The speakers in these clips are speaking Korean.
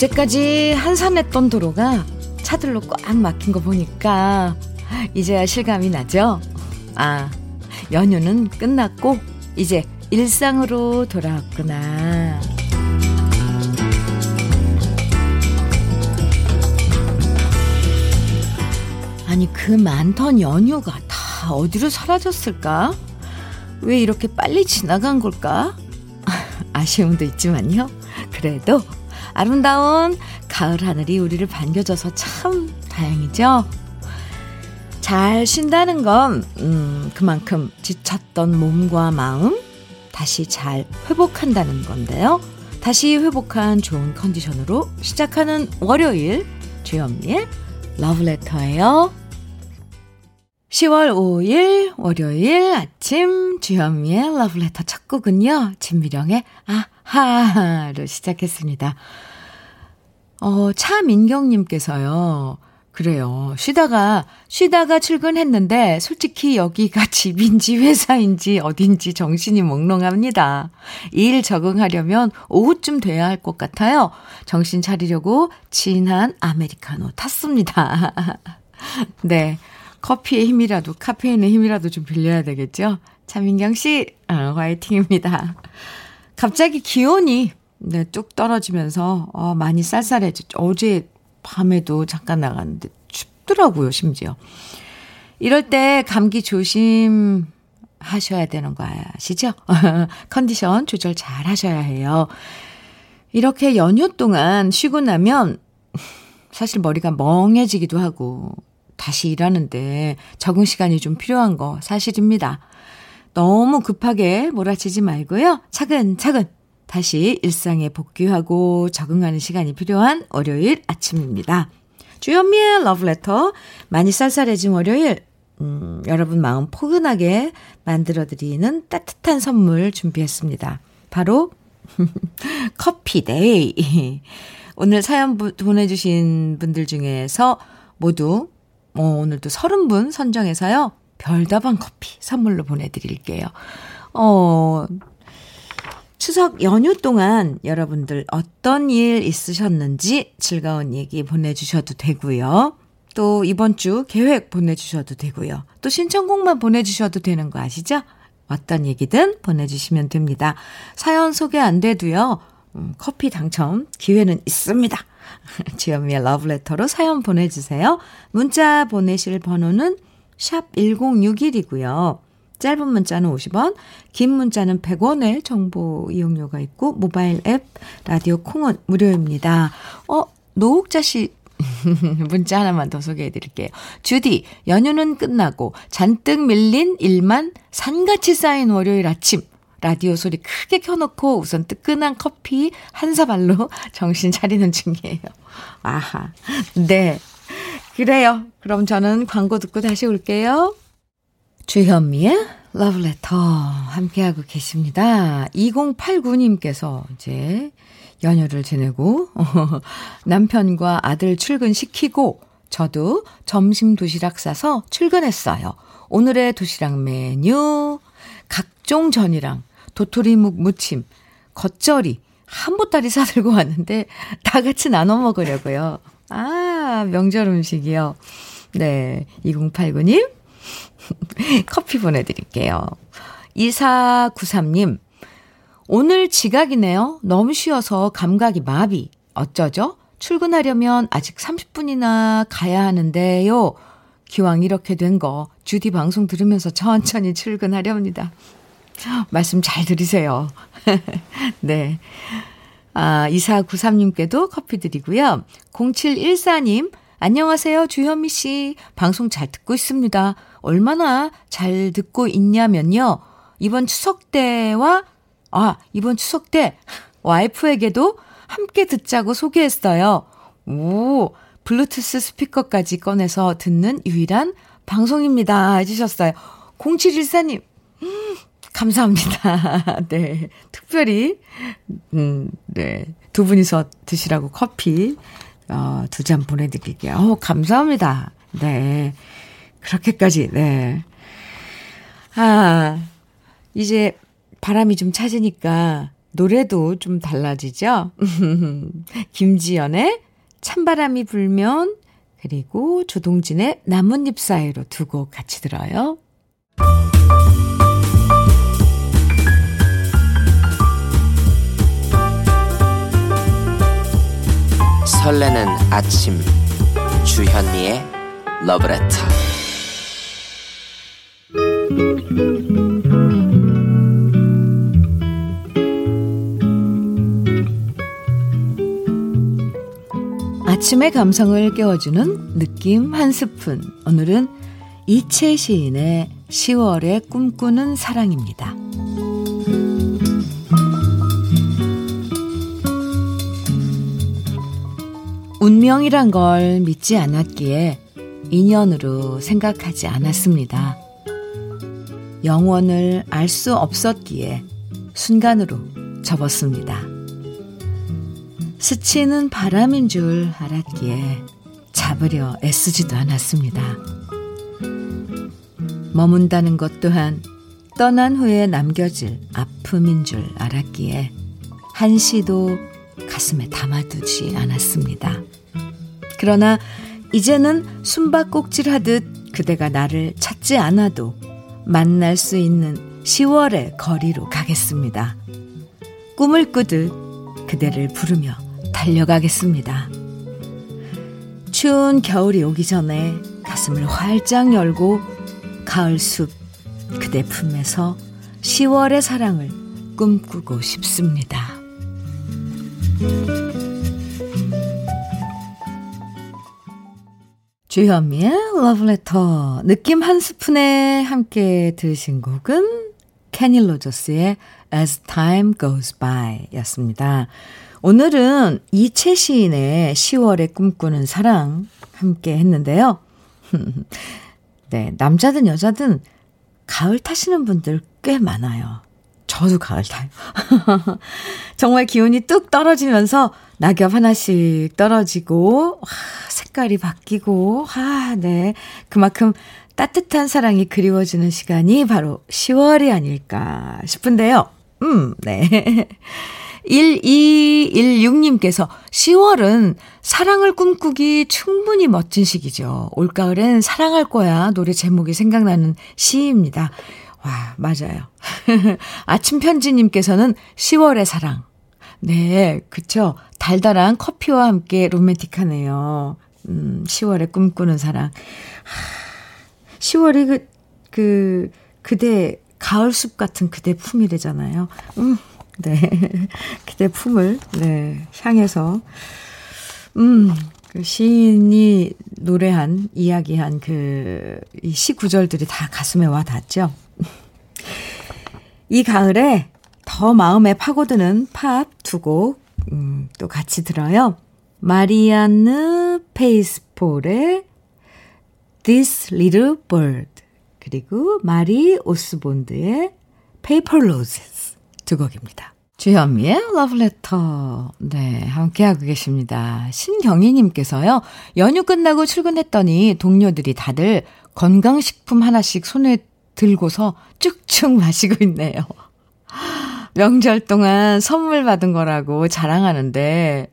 어제까지 한산했던 도로가 차들로 꽉 막힌 거 보니까 이제야 실감이 나죠? 아, 연휴는 끝났고 이제 일상으로 돌아왔구나. 아니, 그 많던 연휴가 다 어디로 사라졌을까? 왜 이렇게 빨리 지나간 걸까? 아쉬움도 있지만요. 그래도 아름다운 가을 하늘이 우리를 반겨줘서 참 다행이죠. 잘 쉰다는 건, 음, 그만큼 지쳤던 몸과 마음 다시 잘 회복한다는 건데요. 다시 회복한 좋은 컨디션으로 시작하는 월요일, 주현미의 러브레터예요. 10월 5일 월요일 아침 주현미의 러브레터 첫 곡은요. 진미령의 아 하로 시작했습니다. 어, 차민경님께서요. 그래요. 쉬다가, 쉬다가 출근했는데, 솔직히 여기가 집인지 회사인지 어딘지 정신이 몽롱합니다. 일 적응하려면 오후쯤 돼야 할 것 같아요. 정신 차리려고 진한 아메리카노 탔습니다. 네. 커피의 힘이라도, 카페인의 힘이라도 좀 빌려야 되겠죠? 차민경 씨, 어, 화이팅입니다. 갑자기 기온이, 네, 뚝 떨어지면서, 어, 많이 쌀쌀해졌죠. 어제 밤에도 잠깐 나갔는데 춥더라고요, 심지어. 이럴 때 감기 조심 하셔야 되는 거 아시죠? 컨디션 조절 잘 하셔야 해요. 이렇게 연휴 동안 쉬고 나면 사실 머리가 멍해지기도 하고 다시 일하는데 적응 시간이 좀 필요한 거 사실입니다. 너무 급하게 몰아치지 말고요. 차근차근 다시 일상에 복귀하고 적응하는 시간이 필요한 월요일 아침입니다. 주현미의 러브레터 많이 쌀쌀해진 월요일 음, 여러분 마음 포근하게 만들어드리는 따뜻한 선물 준비했습니다. 바로 커피 day. 오늘 사연 보내주신 분들 중에서 모두 어, 오늘도 30분 선정해서요. 별다방 커피 선물로 보내드릴게요. 어, 추석 연휴 동안 여러분들 어떤 일 있으셨는지 즐거운 얘기 보내주셔도 되고요. 또 이번 주 계획 보내주셔도 되고요. 또 신청곡만 보내주셔도 되는 거 아시죠? 어떤 얘기든 보내주시면 됩니다. 사연 소개 안 돼도요. 음, 커피 당첨 기회는 있습니다. 주현미의 러브레터로 사연 보내주세요. 문자 보내실 번호는 샵 1061이고요. 짧은 문자는 50원, 긴 문자는 100원의 정보 이용료가 있고 모바일 앱 라디오 콩은 무료입니다. 어, 노옥자 씨 문자 하나만 더 소개해 드릴게요. 주디, 연휴는 끝나고 잔뜩 밀린 일만 산같이 쌓인 월요일 아침. 라디오 소리 크게 켜놓고 우선 뜨끈한 커피 한 사발로 정신 차리는 중이에요. 아하. 네. 그래요. 그럼 저는 광고 듣고 다시 올게요. 주현미의 러브레터 함께하고 계십니다. 2089님께서 이제 연휴를 지내고 남편과 아들 출근시키고 저도 점심 도시락 싸서 출근했어요. 오늘의 도시락 메뉴 각종 전이랑 도토리묵 무침, 겉절이, 한보따리 사들고 왔는데 다 같이 나눠 먹으려고요. 아, 명절 음식이요. 네, 2089님 커피 보내드릴게요. 2493님, 오늘 지각이네요. 너무 쉬어서 감각이 마비. 어쩌죠? 출근하려면 아직 30분이나 가야 하는데요. 기왕 이렇게 된 거, 주디 방송 들으면서 천천히 출근하렵니다. 말씀 잘 들으세요. 네. 아, 2493님께도 커피 드리고요. 0714님, 안녕하세요. 주현미 씨. 방송 잘 듣고 있습니다. 얼마나 잘 듣고 있냐면요. 이번 추석 때와, 아, 이번 추석 때 와이프에게도 함께 듣자고 소개했어요. 오, 블루투스 스피커까지 꺼내서 듣는 유일한 방송입니다. 해주셨어요. 0714님, 음, 감사합니다. 네. 특별히, 음, 네. 두 분이서 드시라고 커피, 어, 두 잔 보내드릴게요. 어, 감사합니다. 네. 그렇게까지, 네. 아, 이제 바람이 좀 차지니까 노래도 좀 달라지죠? 김지연의 찬바람이 불면 그리고 조동진의 나뭇잎 사이로 두 곡 같이 들어요. 설레는 아침 주현미의 러브레터 아침의 감성을 깨워주는 느낌 한 스푼. 오늘은 이채 시인의 10월에 꿈꾸는 사랑입니다. 운명이란 걸 믿지 않았기에 인연으로 생각하지 않았습니다. 영원을 알 수 없었기에 순간으로 접었습니다. 스치는 바람인 줄 알았기에 잡으려 애쓰지도 않았습니다. 머문다는 것 또한 떠난 후에 남겨질 아픔인 줄 알았기에 한시도 가슴에 담아두지 않았습니다. 그러나 이제는 숨바꼭질 하듯 그대가 나를 찾지 않아도 만날 수 있는 10월의 거리로 가겠습니다. 꿈을 꾸듯 그대를 부르며 달려가겠습니다. 추운 겨울이 오기 전에 가슴을 활짝 열고 가을 숲 그대 품에서 10월의 사랑을 꿈꾸고 싶습니다. 주현미의 러브레터 느낌 한 스푼에 함께 들으신 곡은 캐니 로저스의 As Time Goes By 였습니다. 오늘은 이채 시인의 10월에 꿈꾸는 사랑 함께 했는데요. 네, 남자든 여자든 가을 타시는 분들 꽤 많아요. 저도 가을 타요. 정말 기온이 뚝 떨어지면서 낙엽 하나씩 떨어지고, 와, 색깔이 바뀌고, 아, 네. 그만큼 따뜻한 사랑이 그리워지는 시간이 바로 10월이 아닐까 싶은데요. 음, 네. 1216님께서 10월은 사랑을 꿈꾸기 충분히 멋진 시기죠. 올가을엔 사랑할 거야 노래 제목이 생각나는 시입니다. 와, 맞아요. 아침 편지님께서는 10월의 사랑. 네, 그쵸. 달달한 커피와 함께 로맨틱하네요. 음, 10월에 꿈꾸는 사랑. 하, 10월이 그, 그, 그대, 가을숲 같은 그대 품이래잖아요. 음, 네. 그대 품을, 네, 향해서, 음, 그 시인이 노래한, 이야기한 그, 이 시 구절들이 다 가슴에 와 닿죠. 이 가을에 더 마음에 파고드는 팝 두 곡, 음, 또 같이 들어요. 마리안느 페이스폴의 This Little Bird, 그리고 마리 오스본드의 Paper Roses 두 곡입니다. 주현미의 러브레터. 네, 함께하고 계십니다. 신경희님께서요, 연휴 끝나고 출근했더니 동료들이 다들 건강식품 하나씩 손에 들고서 쭉쭉 마시고 있네요. 명절 동안 선물 받은 거라고 자랑하는데,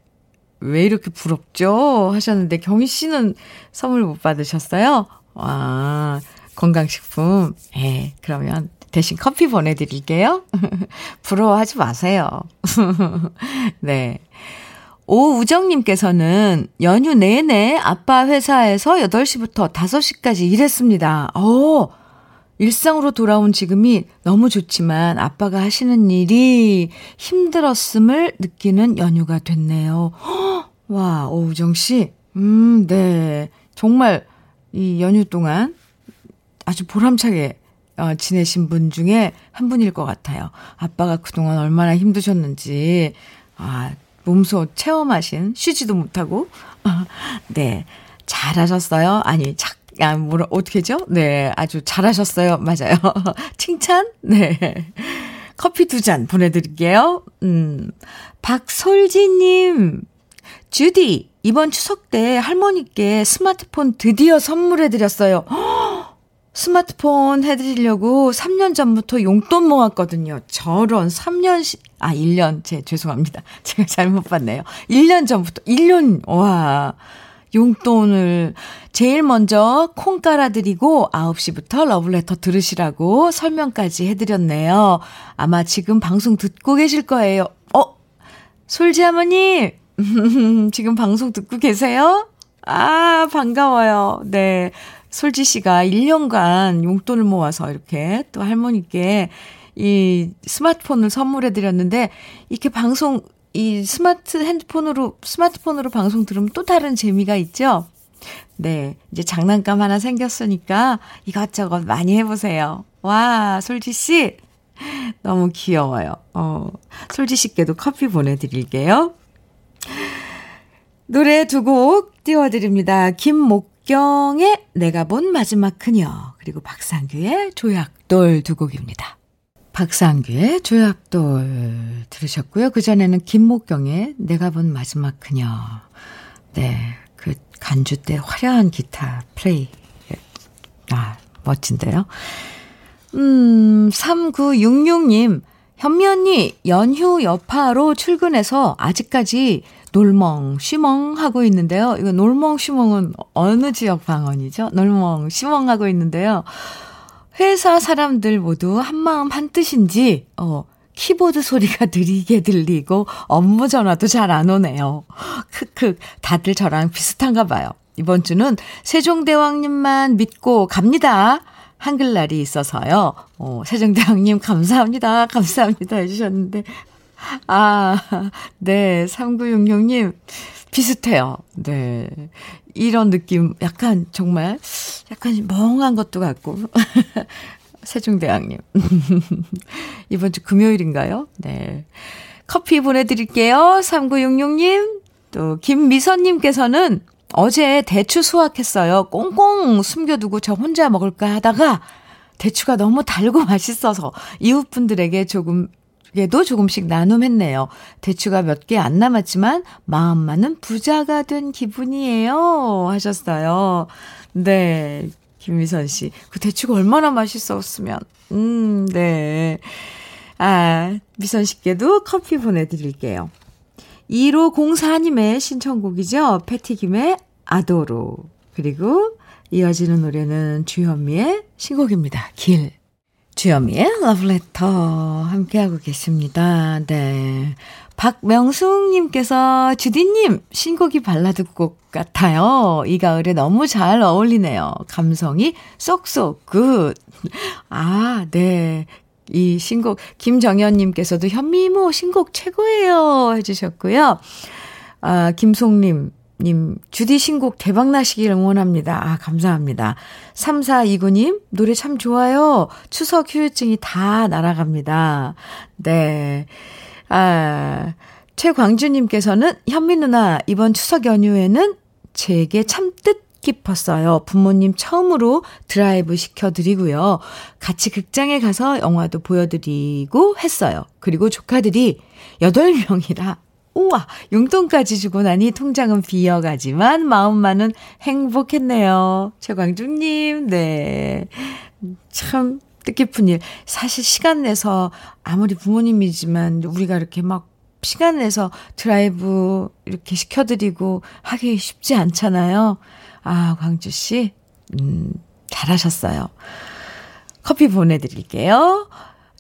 왜 이렇게 부럽죠? 하셨는데, 경희 씨는 선물 못 받으셨어요? 와, 건강식품. 예, 그러면 대신 커피 보내드릴게요. 부러워하지 마세요. 네. 오우정님께서는 연휴 내내 아빠 회사에서 8시부터 5시까지 일했습니다. 어, 일상으로 돌아온 지금이 너무 좋지만 아빠가 하시는 일이 힘들었음을 느끼는 연휴가 됐네요. 와, 오우정 씨. 음, 네. 정말 이 연휴 동안 아주 보람차게 어, 지내신 분 중에 한 분일 것 같아요. 아빠가 그동안 얼마나 힘드셨는지, 아, 몸소 체험하신, 쉬지도 못하고, 네. 잘하셨어요? 아니, 착, 아, 뭐라, 어떻게죠? 네, 아주 잘하셨어요. 맞아요. 칭찬? 네. 커피 두 잔 보내드릴게요. 음, 박솔지님, 주디, 이번 추석 때 할머니께 스마트폰 드디어 선물해드렸어요. 스마트폰 해드리려고 3년 전부터 용돈 모았거든요. 저런 3년, 시, 아, 1년, 제, 죄송합니다. 제가 잘못 봤네요. 1년 전부터, 1년, 와. 용돈을 제일 먼저 콩 깔아드리고 9시부터 러블레터 들으시라고 설명까지 해드렸네요. 아마 지금 방송 듣고 계실 거예요. 어? 솔지 어머님! 지금 방송 듣고 계세요? 아, 반가워요. 네. 솔지 씨가 1년간 용돈을 모아서 이렇게 또 할머니께 이 스마트폰을 선물해 드렸는데 이렇게 방송 이 스마트 핸드폰으로 스마트폰으로 방송 들으면 또 다른 재미가 있죠. 네, 이제 장난감 하나 생겼으니까 이것저것 많이 해보세요. 와, 솔지 씨 너무 귀여워요. 어, 솔지 씨께도 커피 보내드릴게요. 노래 두 곡 띄워드립니다. 김목경의 내가 본 마지막 그녀 그리고 박상규의 조약돌 두 곡입니다. 박상규의 조약돌 들으셨고요. 그전에는 김목경의 내가 본 마지막 그녀. 네. 그 간주 때 화려한 기타 플레이. 아, 멋진데요. 음, 3966님. 현미 언니, 연휴 여파로 출근해서 아직까지 놀멍, 쉬멍 하고 있는데요. 이거 놀멍, 쉬멍은 어느 지역 방언이죠? 놀멍, 쉬멍 하고 있는데요. 회사 사람들 모두 한마음 한뜻인지, 어, 키보드 소리가 느리게 들리고 업무 전화도 잘 안 오네요. 크크, 다들 저랑 비슷한가 봐요. 이번 주는 세종대왕님만 믿고 갑니다. 한글날이 있어서요. 어, 세종대왕님 감사합니다. 감사합니다. 해주셨는데. 아, 네. 3966님. 비슷해요. 네. 이런 느낌, 약간, 정말, 약간 멍한 것도 같고. 세종대왕님. 이번 주 금요일인가요? 네. 커피 보내드릴게요. 3966님. 또, 김미선님께서는 어제 대추 수확했어요. 꽁꽁 숨겨두고 저 혼자 먹을까 하다가 대추가 너무 달고 맛있어서 이웃분들에게 조금 에도 조금씩 나눔했네요. 대추가 몇 개 안 남았지만 마음만은 부자가 된 기분이에요. 하셨어요. 네. 김미선 씨. 그 대추가 얼마나 맛있었으면. 음, 네. 아, 미선 씨께도 커피 보내드릴게요. 1504님의 신청곡이죠. 패티김의 아도로. 그리고 이어지는 노래는 주현미의 신곡입니다. 길. 주현미의 러브레터 함께하고 계십니다. 네. 박명숙님께서 주디님 신곡이 발라드 곡 같아요. 이 가을에 너무 잘 어울리네요. 감성이 쏙쏙 good. 아, 네. 이 신곡 김정현님께서도 현미모 신곡 최고예요 해주셨고요. 아, 김송님 님, 주디 신곡 대박 나시길 응원합니다. 아, 감사합니다. 3429님, 노래 참 좋아요. 추석 휴유증이 다 날아갑니다. 네. 아, 최광주님께서는 현미 누나, 이번 추석 연휴에는 제게 참 뜻 깊었어요. 부모님 처음으로 드라이브 시켜드리고요. 같이 극장에 가서 영화도 보여드리고 했어요. 그리고 조카들이 8명이라 우와, 용돈까지 주고 나니 통장은 비어가지만 마음만은 행복했네요. 최광준님, 네. 참 뜻깊은 일. 사실 시간 내서 아무리 부모님이지만 우리가 이렇게 막 시간 내서 드라이브 이렇게 시켜드리고 하기 쉽지 않잖아요. 아, 광주 씨, 음, 잘하셨어요. 커피 보내드릴게요.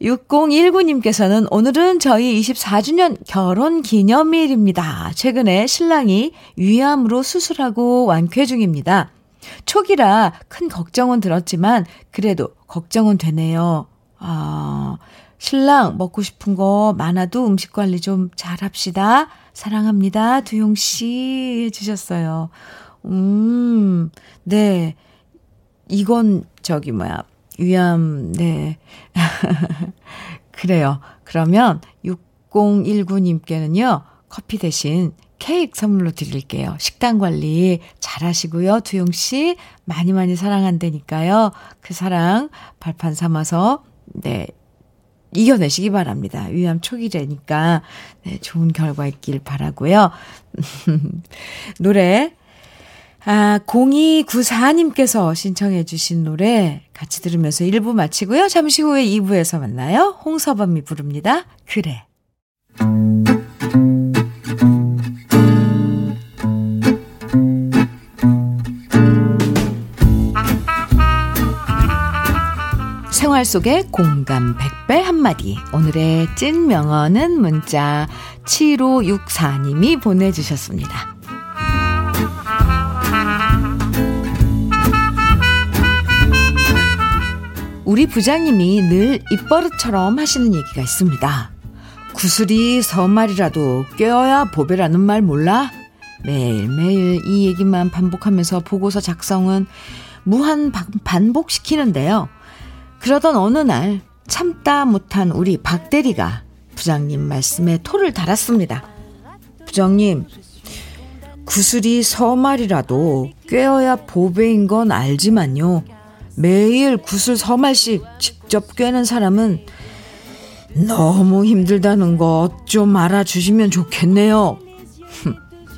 6019님께서는 오늘은 저희 24주년 결혼 기념일입니다. 최근에 신랑이 위암으로 수술하고 완쾌 중입니다. 초기라 큰 걱정은 들었지만 그래도 걱정은 되네요. 아, 신랑 먹고 싶은 거 많아도 음식 관리 좀 잘 합시다. 사랑합니다. 두용 씨 해주셨어요. 음, 네. 이건 저기 뭐야. 위암, 네. 그래요. 그러면 6019님께는요, 커피 대신 케이크 선물로 드릴게요. 식단 관리 잘 하시고요. 두용 씨, 많이 많이 사랑한다니까요. 그 사랑 발판 삼아서, 네, 이겨내시기 바랍니다. 위암 초기래니까, 네, 좋은 결과 있길 바라고요 노래 아, 0294님께서 신청해 주신 노래 같이 들으면서 1부 마치고요. 잠시 후에 2부에서 만나요. 홍서범이 부릅니다. 그래. 생활 속의 공감 100배 한마디. 오늘의 찐 명언은 문자 7564님이 보내주셨습니다. 우리 부장님이 늘 입버릇처럼 하시는 얘기가 있습니다. 구슬이 서말이라도 껴야 보배라는 말 몰라? 매일매일 이 얘기만 반복하면서 보고서 작성은 무한 반복시키는데요. 그러던 어느 날 참다 못한 우리 박 대리가 부장님 말씀에 토를 달았습니다. 부장님, 구슬이 서말이라도 꿰어야 보배인 건 알지만요. 매일 구슬 서말씩 직접 꿰는 사람은 너무 힘들다는 것 좀 알아주시면 좋겠네요.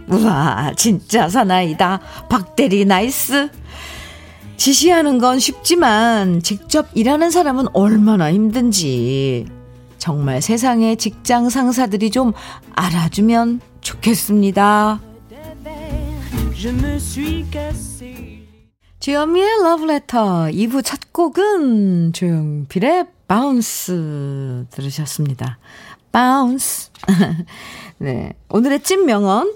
우와, 진짜 사나이다. 박대리 nice. 지시하는 건 쉽지만 직접 일하는 사람은 얼마나 힘든지 정말 세상의 직장 상사들이 좀 알아주면 좋겠습니다. 주현미의 러브레터 2부 첫 곡은 조용필의 Bounce 들으셨습니다. 바운스. 네. 오늘의 찐 명언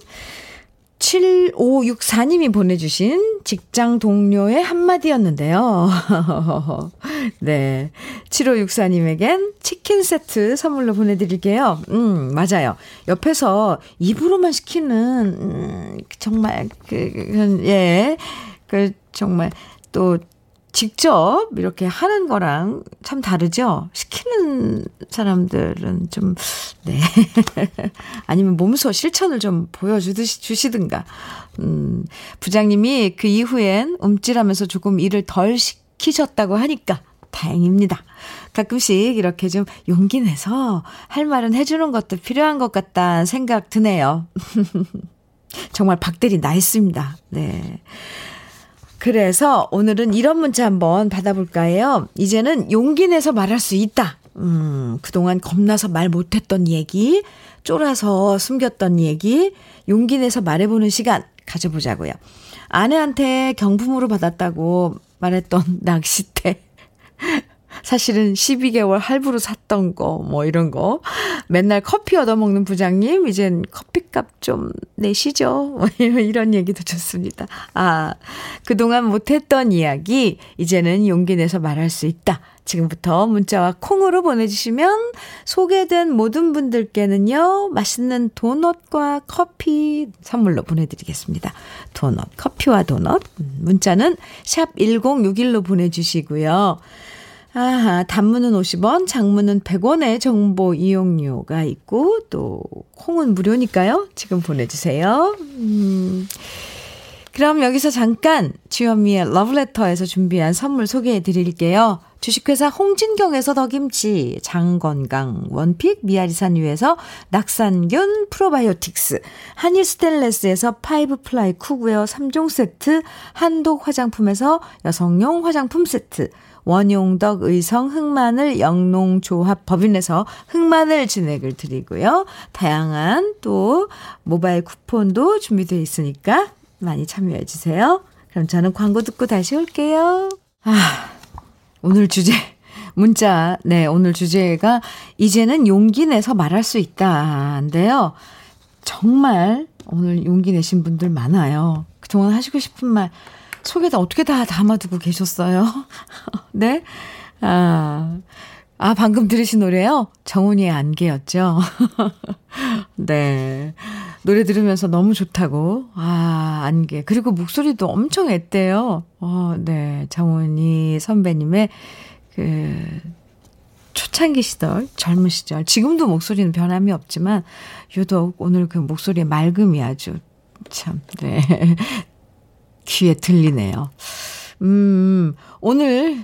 7564님이 보내주신 직장 동료의 한마디였는데요. 네. 7564님에겐 치킨 세트 선물로 보내드릴게요. 음, 맞아요. 옆에서 입으로만 시키는, 음, 정말, 그, 그, 예. 그, 정말, 또, 직접 이렇게 하는 거랑 참 다르죠? 시키는 사람들은 좀, 네. 아니면 몸소 실천을 좀 보여주듯이 주시든가. 음, 부장님이 그 이후엔 움찔하면서 조금 일을 덜 시키셨다고 하니까 다행입니다. 가끔씩 이렇게 좀 용기 내서 할 말은 해주는 것도 필요한 것 같다는 생각 드네요. 정말 박대리 나있습니다. 네. 그래서 오늘은 이런 문자 한번 받아볼까 해요. 이제는 용기 내서 말할 수 있다. 음, 그동안 겁나서 말 못했던 얘기, 쫄아서 숨겼던 얘기, 용기 내서 말해보는 시간 가져보자고요. 아내한테 경품으로 받았다고 말했던 낚싯대. 사실은 12개월 할부로 샀던 거, 뭐 이런 거. 맨날 커피 얻어먹는 부장님, 이젠 커피값 좀 내시죠. 뭐 이런 얘기도 좋습니다. 아, 그동안 못했던 이야기, 이제는 용기 내서 말할 수 있다. 지금부터 문자와 콩으로 보내주시면 소개된 모든 분들께는요, 맛있는 도넛과 커피 선물로 보내드리겠습니다. 도넛, 커피와 도넛. 문자는 샵 1061로 보내주시고요. 아하, 단문은 50원, 장문은 100원의 정보 이용료가 있고, 또, 콩은 무료니까요. 지금 보내주세요. 음. 그럼 여기서 잠깐 주현미의 러브레터에서 준비한 선물 소개해 드릴게요. 주식회사 홍진경에서 더김치, 장건강, 원픽, 미아리산유에서 낙산균 프로바이오틱스, 한일 스텔레스에서 five ply cookware 3종 세트, 한독 화장품에서 여성용 화장품 세트, 원용덕 의성 흑마늘 영농조합 법인에서 흑마늘 진액을 드리고요. 다양한 또 모바일 쿠폰도 준비되어 있으니까 많이 참여해 주세요. 그럼 저는 광고 듣고 다시 올게요. 아, 오늘 주제 문자 네, 오늘 주제가 이제는 용기 내서 말할 수 있다인데요. 정말 오늘 용기 내신 분들 많아요. 그동안 하시고 싶은 말 속에다 어떻게 다 담아두고 계셨어요? 네? 아, 아, 방금 들으신 노래요? 정훈이의 안개였죠? 네. 노래 들으면서 너무 좋다고. 아, 안개. 그리고 목소리도 엄청 앳대요. 어, 네. 정훈이 선배님의 그, 초창기 시절, 젊은 시절. 지금도 목소리는 변함이 없지만, 유독 오늘 그 목소리의 맑음이 아주 참, 네. 귀에 들리네요. 음, 오늘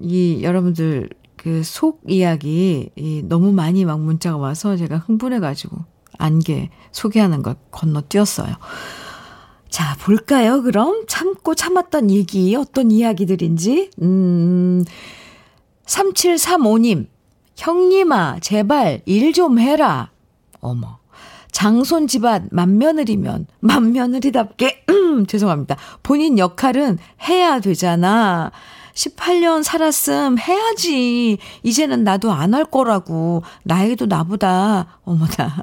이 여러분들 그 속 이야기 이 너무 많이 막 문자가 와서 제가 흥분해가지고 안개 소개하는 걸 건너뛰었어요. 자, 볼까요, 그럼? 참고 참았던 얘기, 어떤 이야기들인지. 음, 3735님, 형님아, 제발 일 좀 해라. 어머. 장손 집안 맏며느리면 맏며느리답게, 죄송합니다. 본인 역할은 해야 되잖아. 18년 살았음 해야지. 이제는 나도 안 할 거라고. 나이도 나보다, 어머나.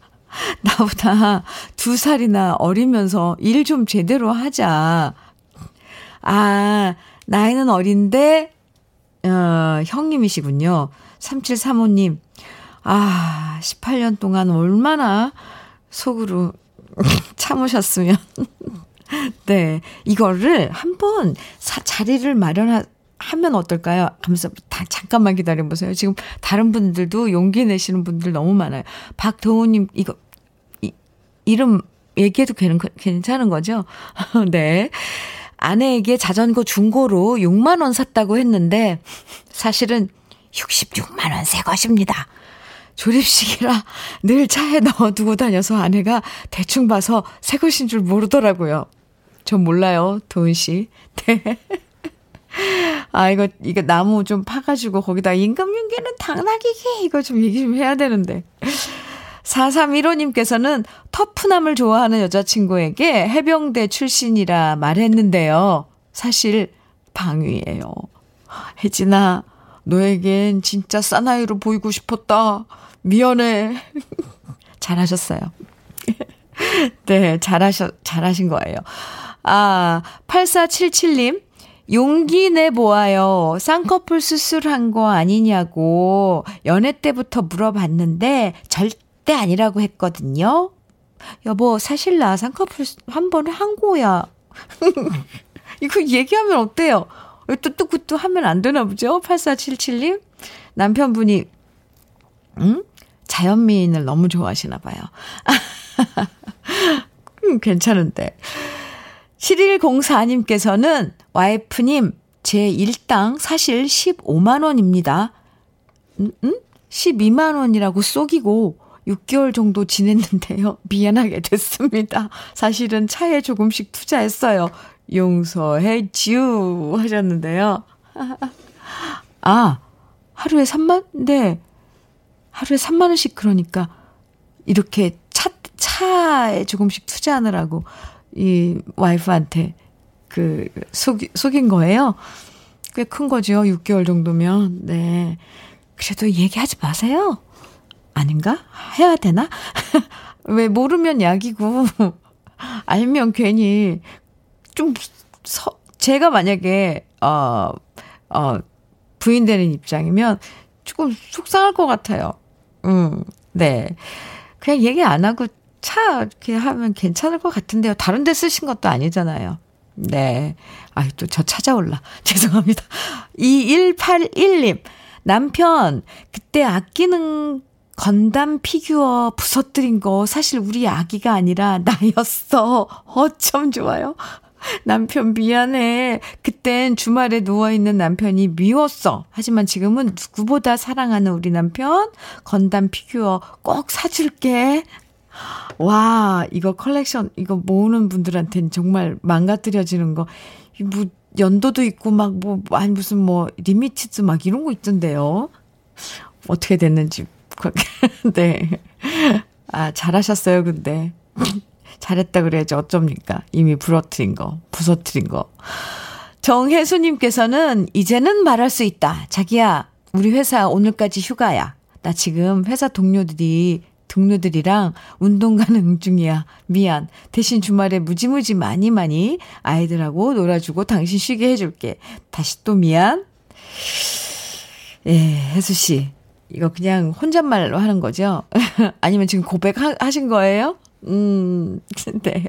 나보다 두 살이나 어리면서 일 좀 제대로 하자. 아, 나이는 어린데, 어, 형님이시군요. 3735님. 아, 18년 동안 얼마나 속으로 참으셨으면. 네. 이거를 한번 자리를 마련하, 하면 어떨까요? 하면서 다 잠깐만 기다려보세요. 지금 다른 분들도 용기 내시는 분들 너무 많아요. 박도우님, 이거 이름 얘기해도 괜찮은 거죠? 네. 아내에게 자전거 중고로 6만원 샀다고 했는데, 사실은 66만원 새 것입니다. 조립식이라 늘 차에 넣어두고 다녀서 아내가 대충 봐서 새 것인 줄 모르더라고요. 전 몰라요, 도은 씨. 네. 아, 이거, 이거 나무 좀 파가지고 거기다 임금윤계는 당나귀기 이거 좀 얘기 좀 해야 되는데. 4315님께서는 터프남을 좋아하는 여자친구에게 해병대 출신이라 말했는데요. 사실 방위예요. 혜진아, 너에겐 진짜 사나이로 보이고 싶었다. 미안해. 잘하셨어요. 네, 잘하셨, 잘하신 거예요. 아, 8477님. 용기 내보아요. 쌍꺼풀 수술한 거 아니냐고 연애 때부터 물어봤는데 절대 아니라고 했거든요. 여보, 사실 나 쌍꺼풀 한 번 한 거야. 이거 얘기하면 어때요? 또 하면 안 되나 보죠? 8477님? 남편분이, 응? 자연미인을 너무 좋아하시나 봐요. 음, 괜찮은데. 7104님께서는 와이프님, 제 일당 사실 15만원입니다. 음, 음? 12만원이라고 쏘기고 6개월 정도 지냈는데요. 미안하게 됐습니다. 사실은 차에 조금씩 투자했어요. 용서해 주 하셨는데요. 아, 하루에 3만? 네. 하루에 3만 원씩 그러니까 이렇게 차 차에 조금씩 투자하느라고 이 와이프한테 그 속, 속인 거예요. 꽤 큰 거죠. 6개월 정도면. 네. 그래도 얘기하지 마세요. 아닌가? 해야 되나? 왜 모르면 약이고 알면 괜히 좀 서, 제가 만약에 어, 어, 부인 되는 입장이면 조금 속상할 것 같아요. 음, 네. 그냥 얘기 안 하고 차 이렇게 하면 괜찮을 것 같은데요. 다른 데 쓰신 것도 아니잖아요. 네. 아유, 또저 찾아올라. 죄송합니다. 2181님. 남편, 그때 아끼는 건담 피규어 부서뜨린 거 사실 우리 아기가 아니라 나였어. 어쩜 좋아요. 남편 미안해. 그땐 주말에 누워있는 남편이 미웠어. 하지만 지금은 누구보다 사랑하는 우리 남편 건담 피규어 꼭 사줄게. 와, 이거 컬렉션, 이거 모으는 분들한테는 정말 망가뜨려지는 거. 뭐, 연도도 있고, 막, 뭐, 아니, 무슨 뭐, limited 막 이런 거 있던데요. 어떻게 됐는지 네. 아, 잘하셨어요, 근데. 잘했다 그래야지 어쩝니까? 이미 부러뜨린 거, 부서뜨린 거. 정혜수님께서는 이제는 말할 수 있다. 자기야, 우리 회사 오늘까지 휴가야. 나 지금 회사 동료들이, 동료들이랑 운동 가는 중이야. 미안. 대신 주말에 무지무지 많이 많이 아이들하고 놀아주고 당신 쉬게 해줄게. 다시 또 미안. 예, 혜수 씨. 이거 그냥 혼잣말로 하는 거죠? 아니면 지금 고백하신 거예요? 음, 네.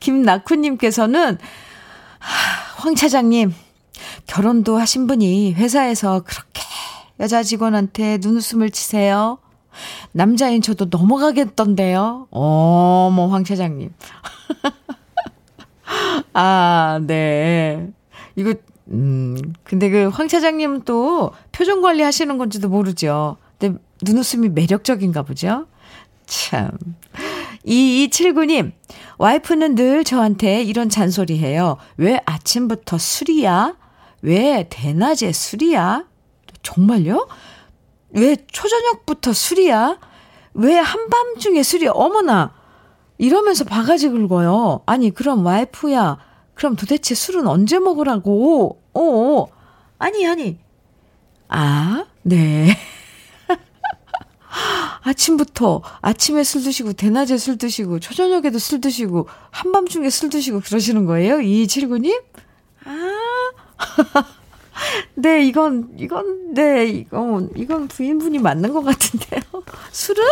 김낙훈님께서는, 황 차장님, 결혼도 하신 분이 회사에서 그렇게 여자 직원한테 눈웃음을 치세요. 남자인 저도 넘어가겠던데요. 어머, 황 차장님. 아, 네. 이거 음, 근데 그 황 차장님은 또 표정 관리 하시는 건지도 모르죠. 근데 눈웃음이 매력적인가 보죠? 참. 2279님, 와이프는 늘 저한테 이런 잔소리 해요. 왜 아침부터 술이야? 왜 대낮에 술이야? 정말요? 왜 초저녁부터 술이야? 왜 한밤중에 술이야? 어머나! 이러면서 바가지 긁어요. 아니, 그럼 와이프야. 그럼 도대체 술은 언제 먹으라고? 어, 아니, 아니. 아, 네. 아침부터 아침에 술 드시고 대낮에 술 드시고 초저녁에도 술 드시고 한밤중에 술 드시고 그러시는 거예요? 2279님? 아. 네, 이건 이건 네, 이건 이건 부인분이 맞는 것 같은데요. 술은?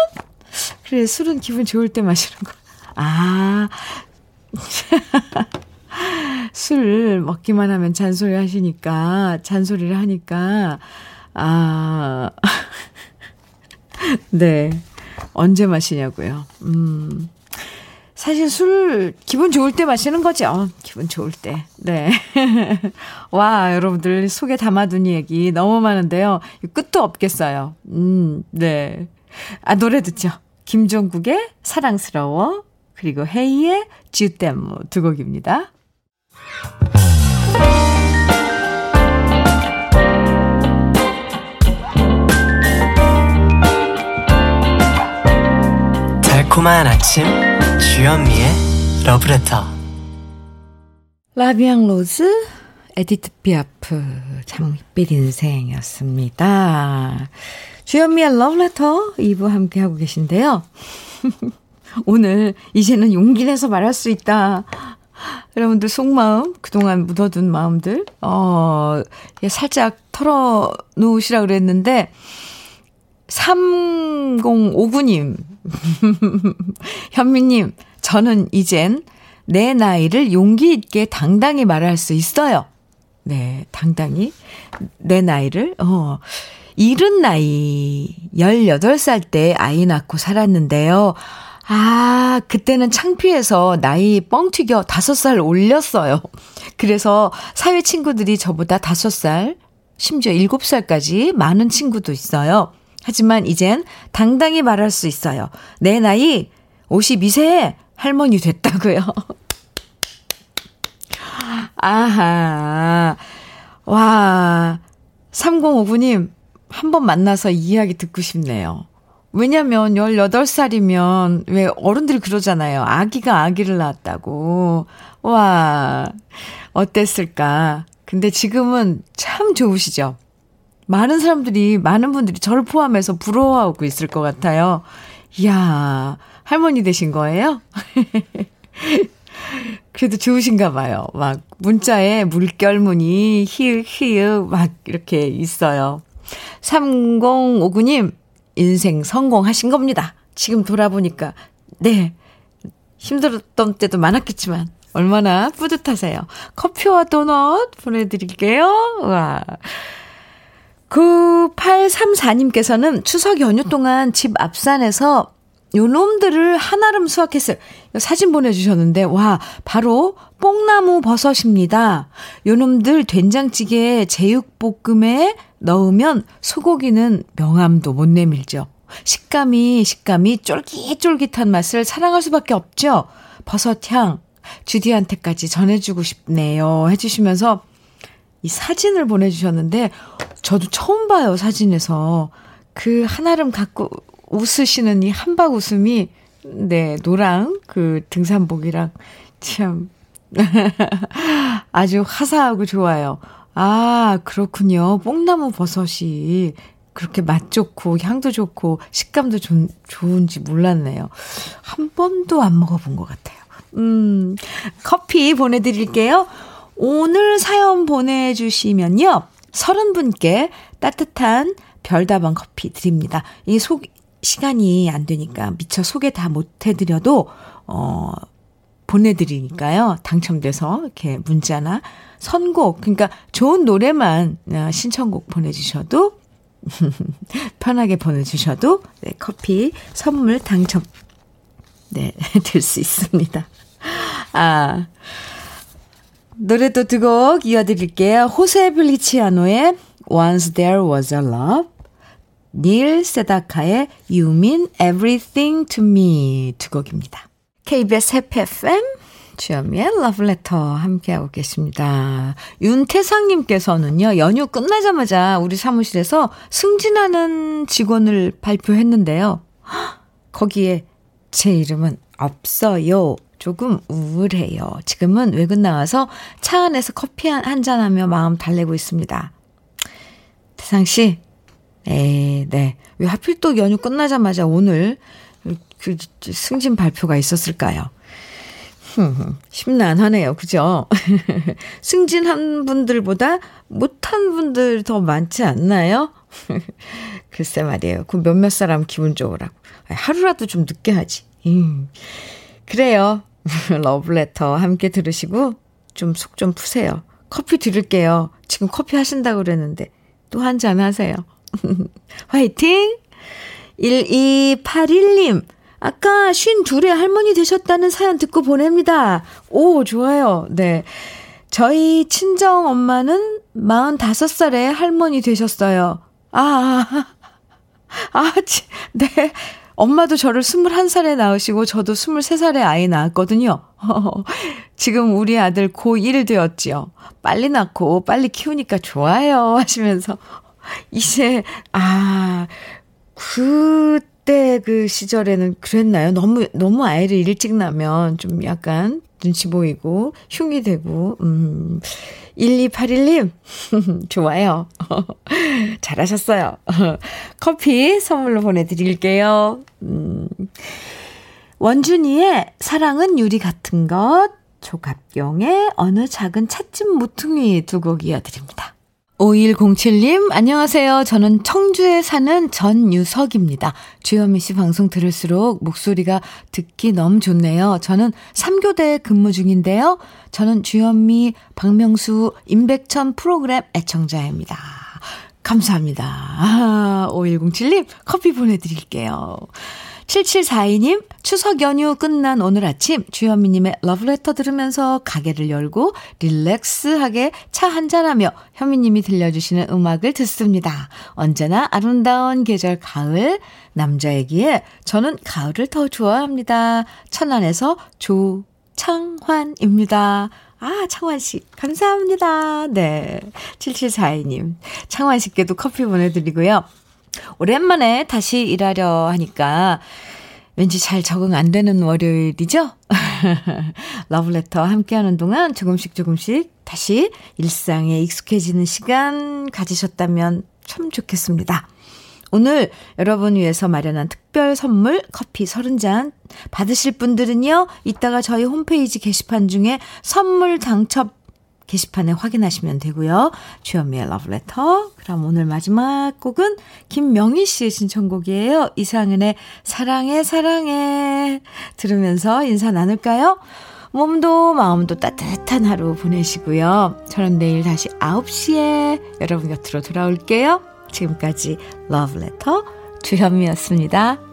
그래, 술은 기분 좋을 때 마시는 거. 아. 술 먹기만 하면 잔소리 하시니까, 잔소리를 하니까, 아. 네. 언제 마시냐고요. 음. 사실 술 기분 좋을 때 마시는 거죠. 어, 기분 좋을 때. 네. 와, 여러분들 속에 담아둔 얘기 너무 많은데요. 끝도 없겠어요. 음, 네. 아, 노래 듣죠. 김종국의 사랑스러워 그리고 헤이의 쥐댐 두 곡입니다. 달콤한 아침 주현미의 러브레터 La Vie en rose 에디트 피아프 장밋빛 인생이었습니다. 주현미의 러브레터 2부 함께하고 계신데요. 오늘 이제는 용기 내서 말할 수 있다. 여러분들 속마음, 그동안 묻어둔 마음들, 어, 살짝 털어놓으시라 그랬는데, 3059님, 현미님, 저는 이젠 내 나이를 용기 있게 당당히 말할 수 있어요. 네, 당당히 내 나이를, 어, 이른 나이, 18살 때 아이 낳고 살았는데요. 아, 그때는 창피해서 나이 뻥 튀겨 5살 올렸어요. 그래서 사회 친구들이 저보다 5살, 심지어 7살까지 많은 친구도 있어요. 하지만 이젠 당당히 말할 수 있어요. 내 나이 52세에 할머니 됐다고요. 아하. 와. 3059님, 한 번 만나서 이야기 듣고 싶네요. 왜냐면 18살이면 왜 어른들이 그러잖아요. 아기가 아기를 낳았다고. 와. 어땠을까? 근데 지금은 참 좋으시죠? 많은 사람들이, 많은 분들이 저를 포함해서 부러워하고 있을 것 같아요. 이야, 할머니 되신 거예요? 그래도 좋으신가 봐요. 막 문자에 물결무늬 히읗 히읗 막 이렇게 있어요. 3059님 인생 성공하신 겁니다. 지금 돌아보니까 네. 힘들었던 때도 많았겠지만 얼마나 뿌듯하세요. 커피와 도넛 보내드릴게요. 와. 9834님께서는 추석 연휴 동안 집 앞산에서 요놈들을 한아름 수확했어요. 사진 보내주셨는데, 와, 바로 뽕나무 버섯입니다. 요놈들 된장찌개 제육볶음에 넣으면 소고기는 명암도 못 내밀죠. 식감이, 식감이 쫄깃쫄깃한 맛을 사랑할 수밖에 없죠. 버섯향, 주디한테까지 전해주고 싶네요. 해주시면서 이 사진을 보내주셨는데, 저도 처음 봐요, 사진에서. 그 한아름 갖고 웃으시는 이 한박 웃음이, 네, 노랑, 그 등산복이랑 참, 아주 화사하고 좋아요. 아, 그렇군요. 뽕나무 버섯이 그렇게 맛 좋고 향도 좋고 식감도 좋, 좋은지 몰랐네요. 한 번도 안 먹어본 것 같아요. 음, 커피 보내드릴게요. 오늘 사연 보내주시면요. 서른 분께 따뜻한 별다방 커피 드립니다. 이 속, 시간이 안 되니까 미처 소개 다 못 해드려도, 어, 보내드리니까요. 당첨돼서 이렇게 문자나 선곡, 그러니까 좋은 노래만 어, 신청곡 보내주셔도 편하게 보내주셔도 네, 커피 선물 당첨 네, 될 수 있습니다. 아, 노래도 두곡 이어드릴게요. 호세 블리치아노의 Once There Was a Love 닐 세다카의 You Mean Everything to Me 두 곡입니다. KBS 해피 FM 주현미의 러브레터 함께하고 계십니다. 윤태상님께서는요, 연휴 끝나자마자 우리 사무실에서 승진하는 직원을 발표했는데요. 거기에 제 이름은 없어요. 조금 우울해요. 지금은 외근 나와서 차 안에서 커피 한 잔 하며 마음 달래고 있습니다. 태상 씨, 에, 네. 왜 하필 또 연휴 끝나자마자 오늘 그 승진 발표가 있었을까요? 심란하네요. 그죠? 승진한 분들보다 못한 분들 더 많지 않나요? 글쎄 말이에요. 그 몇몇 사람 기분 좋으라고. 하루라도 좀 늦게 하지. 음. 그래요. 러브레터 함께 들으시고 좀 속좀 좀 푸세요. 커피 드릴게요. 지금 커피 하신다고 그랬는데 또 한 잔 하세요. 화이팅! 1281님, 아까 쉰 둘의 할머니 되셨다는 사연 듣고 보냅니다. 오, 좋아요. 네. 저희 친정 엄마는 45살에 할머니 되셨어요. 아, 아, 아, 네. 엄마도 저를 21살에 낳으시고 저도 23살에 아이 낳았거든요. 지금 우리 아들 고1 되었지요. 빨리 낳고 빨리 키우니까 좋아요. 하시면서 이제, 아, 그때 그 시절에는 그랬나요? 너무, 너무 아이를 일찍 낳으면 좀 약간 눈치 보이고, 흉이 되고, 음, 1281님, 좋아요. 잘하셨어요. 커피 선물로 보내드릴게요. 음, 원준이의 사랑은 유리 같은 것, 조갑경의 어느 작은 찻집 모퉁이 두 곡 이어드립니다. 5107님, 안녕하세요. 저는 청주에 사는 전유석입니다. 주현미 씨 방송 들을수록 목소리가 듣기 너무 좋네요. 저는 3교대 근무 중인데요. 저는 주현미, 박명수, 임백천 프로그램 애청자입니다. 감사합니다. 아, 5107님, 커피 보내드릴게요. 7742님, 추석 연휴 끝난 오늘 아침 주현미님의 러브레터 들으면서 가게를 열고 릴렉스하게 차 한잔하며 현미님이 들려주시는 음악을 듣습니다. 언제나 아름다운 계절 가을, 남자이기에 저는 가을을 더 좋아합니다. 천안에서 조창환입니다. 아, 창환씨, 감사합니다. 네. 7742님. 창환씨께도 커피 보내드리고요. 오랜만에 다시 일하려 하니까 왠지 잘 적응 안 되는 월요일이죠? 러브레터 함께하는 동안 조금씩 조금씩 다시 일상에 익숙해지는 시간 가지셨다면 참 좋겠습니다. 오늘 여러분 위해서 마련한 특별 선물 커피 30잔 받으실 분들은요, 이따가 저희 홈페이지 게시판 중에 선물 당첨 게시판에 확인하시면 되고요. 주현미의 러브레터. 그럼 오늘 마지막 곡은 김명희 씨의 신청곡이에요. 이상은의 사랑해 사랑해 들으면서 인사 나눌까요? 몸도 마음도 따뜻한 하루 보내시고요. 저는 내일 다시 9시에 여러분 곁으로 돌아올게요. 지금까지 러브레터 주현미였습니다.